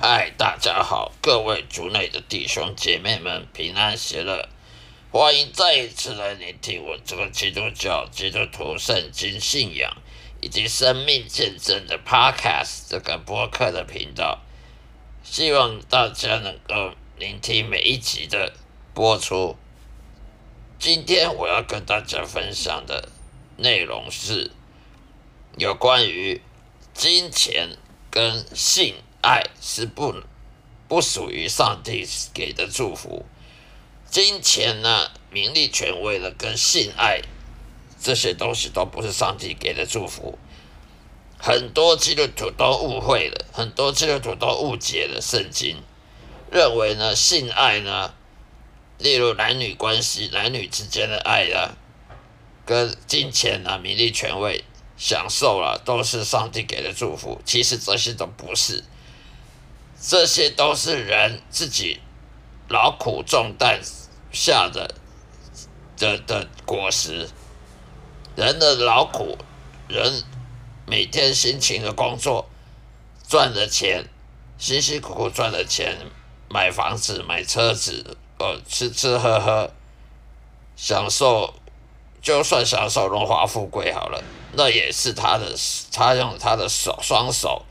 嗨，大家好，各位族内的弟兄姐妹们，平安喜乐，欢迎再一次来聆听我这个基督教基督徒圣经信仰以及生命见证的 Podcast 这个播客的频道。希望大家能够聆听每一集的播出。今天我要跟大家分享的内容是有关于金钱跟性。爱是不不属于上帝给的祝福，金钱呢、名利、权威的跟性爱这些东西都不是上帝给的祝福。很多基督徒都误会了，很多基督徒都误解了圣经，认为呢性爱呢，例如男女关系、男女之间的爱啊，跟金钱啊、名利、权威、享受了，都是上帝给的祝福。其实这些都不是。这些都是人自己劳苦重担下的的的果实，人的劳苦，人每天辛勤的工作赚的钱，辛辛苦苦赚的钱，买房子、买车子，呃，吃吃喝喝，享受，就算享受荣华富贵好了，那也是他的，他用他的手双手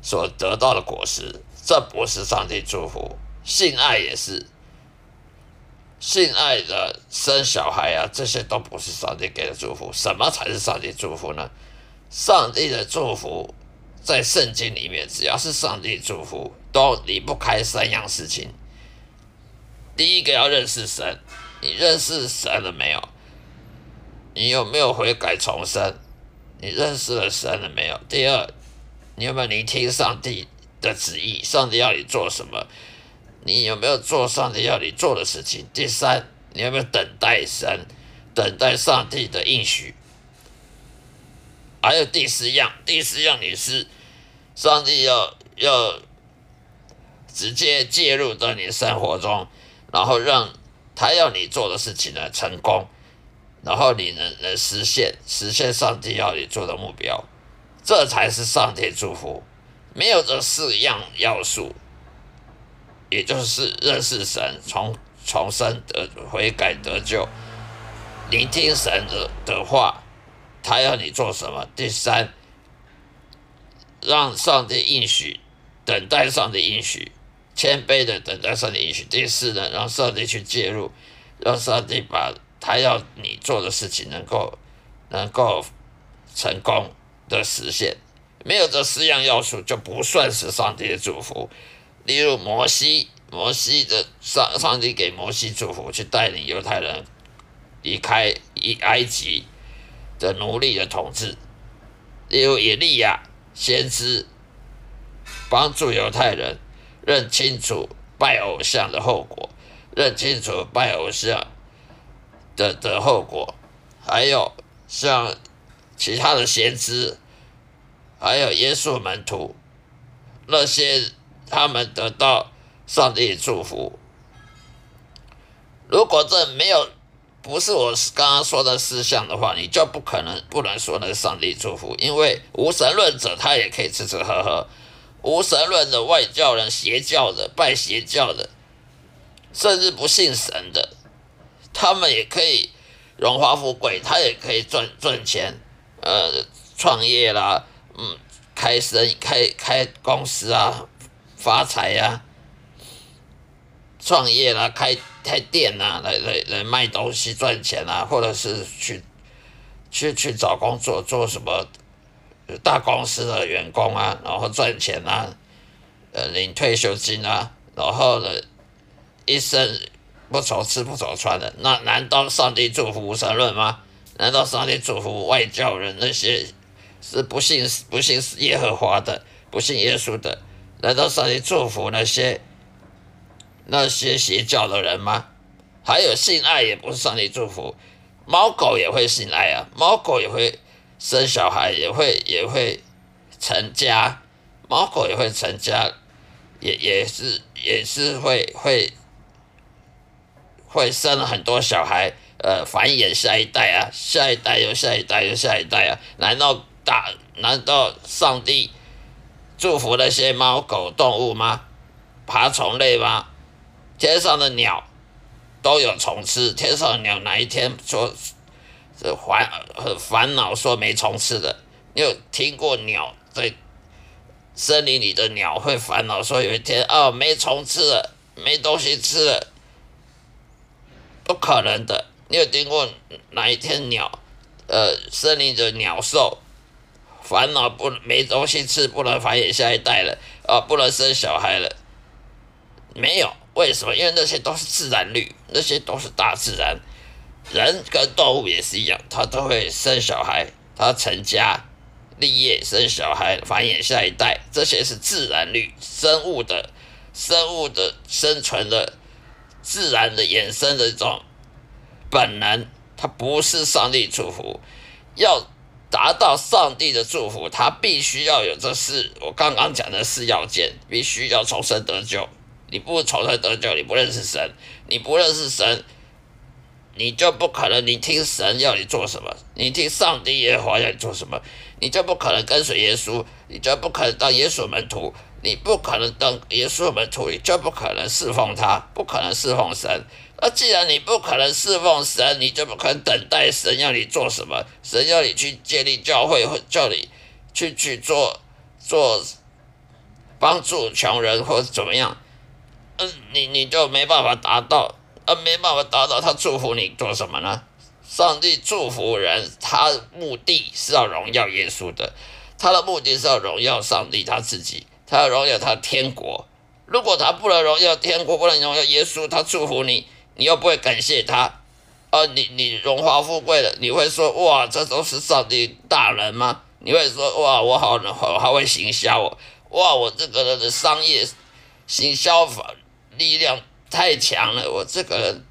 所得到的果实。这不是上帝祝福，性爱也是，性爱的生小孩啊，这些都不是上帝给的祝福。什么才是上帝祝福呢？上帝的祝福在圣经里面，只要是上帝祝福，都离不开三样事情。第一个要认识神，你认识神了没有？你有没有悔改重生？你认识了神了没有？第二，你有没有聆听上帝？的旨意，上帝要你做什么？你有没有做上帝要你做的事情？第三，你有没有等待神，等待上帝的应许？还有第四样，第四样你是上帝要要直接介入到你生活中，然后让他要你做的事情呢成功，然后你能能实现实现上帝要你做的目标，这才是上帝祝福。没有这四样要素，也就是认识神、重重生、得悔改、得救、聆听神的的话，他要你做什么？第三，让上帝应许，等待上帝应许，谦卑的等待上帝应许。第四呢，让上帝去介入，让上帝把他要你做的事情能够能够成功的实现。没有这四样要素，就不算是上帝的祝福。例如摩西，摩西的上上帝给摩西祝福，去带领犹太人离开以埃及的奴隶的统治。例如以利亚先知，帮助犹太人认清楚拜偶像的后果，认清楚拜偶像的的后果。还有像其他的先知。还有耶稣门徒，那些他们得到上帝祝福。如果这没有不是我刚刚说的事项的话，你就不可能不能说那是上帝祝福，因为无神论者他也可以吃吃喝喝，无神论的外教人、邪教的、拜邪教的，甚至不信神的，他们也可以荣华富贵，他也可以赚赚钱，呃，创业啦。嗯，开生开开公司啊，发财呀，创业啦，开开店呐，来来来卖东西赚钱啊，或者是去去去找工作做什么大公司的员工啊，然后赚钱啊，呃，领退休金啊，然后呢，一生不愁吃不愁穿的，那难道上帝祝福无神论吗？难道上帝祝福外教人那些？是不信不信耶和华的，不信耶稣的，难道上帝祝福那些那些邪教的人吗？还有性爱也不是上帝祝福，猫狗也会性爱啊，猫狗也会生小孩，也会也会成家，猫狗也会成家，也也是也是会会会生很多小孩，呃，繁衍下一代啊，下一代又下一代又下一代啊，难道？大难道上帝祝福那些猫狗动物吗？爬虫类吗？天上的鸟都有虫吃，天上的鸟哪一天说这烦很烦恼说没虫吃的？你有听过鸟在森林里的鸟会烦恼说有一天哦没虫吃了，没东西吃了？不可能的。你有听过哪一天鸟呃森林的鸟兽烦恼不没东西吃，不能繁衍下一代了啊，不能生小孩了？没有，为什么？因为那些都是自然律，那些都是大自然。人跟动物也是一样，它都会生小孩，它成家立业，生小孩，繁衍下一代，这些是自然律，生物的生物的生存的自然的衍生的这种本能，它不是上帝祝福。要达到上帝的祝福，它必须要有这四我刚刚讲的四要件，必须要重生得救。你不重生得救，你不认识神，你不认识神，你就不可能。你听神要你做什么，你听上帝耶和华要你做什么，你就不可能跟随耶稣，你就不可能当耶稣门徒，你不可能等耶稣门徒，你就不可能侍奉他，不可能侍奉神。那既然你不可能侍奉神，你就不可能等待神要你做什么，神要你去建立教会，或叫你去去做做帮助穷人或者怎么样。嗯，你你就没办法达到，呃，没办法达到，他祝福你做什么呢？上帝祝福人，他目的是要荣耀耶稣的，他的目的是要荣耀上帝他自己，他要荣耀他天国。如果他不能荣耀天国，不能荣耀耶稣，他祝福你，你又不会感谢他，哦，你你荣华富贵了，你会说哇，这都是上帝大人吗？你会说哇，我好好好会行销哦，哇，我这个人的商业行销法。力量太强了，我这个人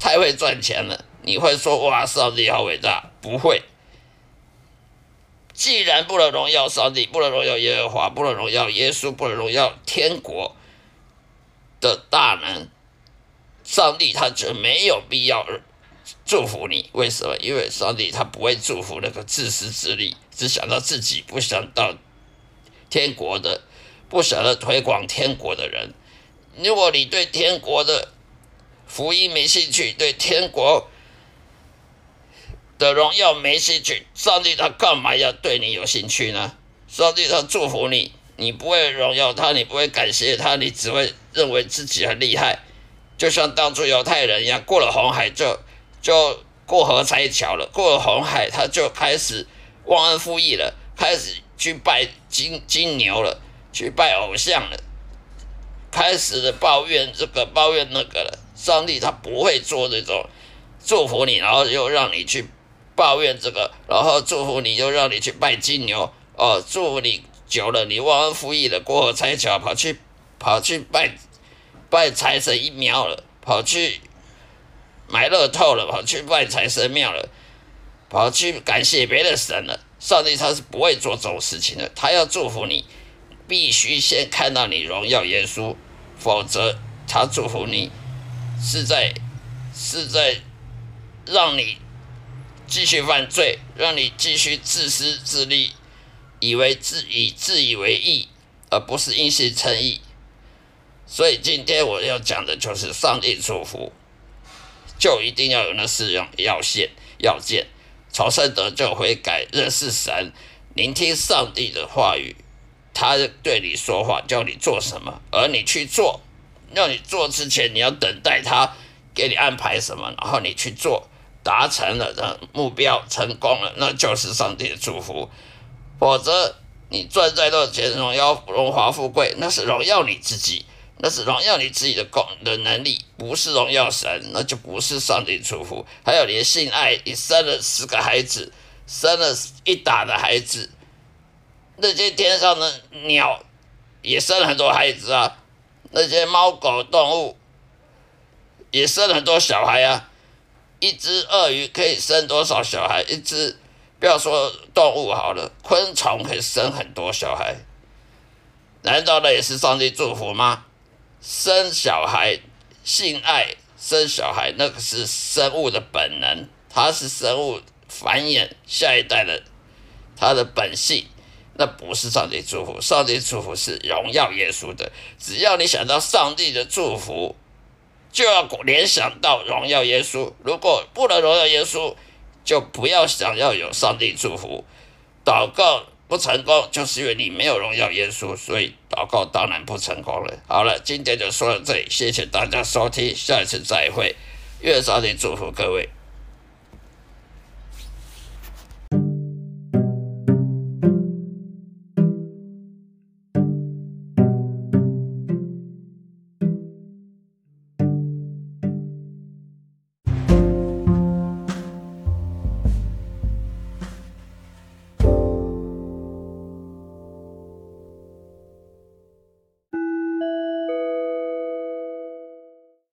太会赚钱了。你会说哇，上帝好伟大？不会。既然不能荣耀上帝，不能荣耀耶和华，不能荣耀耶稣，不能荣耀天国的大能，上帝他就没有必要祝福你。为什么？因为上帝他不会祝福那个自私自利、只想到自己、不想到天国的、不想要推广天国的人。如果你对天国的福音没兴趣，对天国的荣耀没兴趣，上帝他干嘛要对你有兴趣呢？上帝他祝福你，你不会荣耀他，你不会感谢他，你只会认为自己很厉害，就像当初犹太人一样，过了红海就就过河拆桥了，过了红海他就开始忘恩负义了，开始去拜金金牛了，去拜偶像了。开始的抱怨这个抱怨那个了，上帝他不会做这种祝福你，然后又让你去抱怨这个，然后祝福你又让你去拜金牛哦，祝福你久了你忘恩负义了，过河拆桥跑去跑去拜拜财神一庙了，跑去买乐透了，跑去拜财神庙了，跑去感谢别的神了，上帝他是不会做这种事情的，他要祝福你，必须先看到你荣耀耶稣。否则，他祝福你是在是在让你继续犯罪，让你继续自私自利，以为自以自以为意，而不是因信称义。所以今天我要讲的就是上帝祝福，就一定要有那四样要件：要件，重生得救、悔改、认识神、聆听上帝的话语。他对你说话，叫你做什么，而你去做。要你做之前，你要等待他给你安排什么，然后你去做，达成了的目标，成功了，那就是上帝的祝福。否则，你赚再多钱，荣耀、荣华富贵，那是荣耀你自己，那是荣耀你自己的功的能力，不是荣耀神，那就不是上帝祝福。还有你的性爱，你生了十个孩子，生了一打的孩子。那些天上的鸟也生了很多孩子啊，那些猫狗动物也生了很多小孩啊。一只鳄鱼可以生多少小孩？一只不要说动物好了，昆虫可以生很多小孩。难道那也是上帝祝福吗？生小孩、性爱、生小孩，那个是生物的本能，它是生物繁衍下一代的它的本性。那不是上帝祝福，上帝祝福是荣耀耶稣的。只要你想到上帝的祝福，就要联想到荣耀耶稣。如果不能荣耀耶稣，就不要想要有上帝祝福。祷告不成功，就是因为你没有荣耀耶稣，所以祷告当然不成功了。好了，今天就说到这里，谢谢大家收听，下一次再会，愿上帝祝福各位。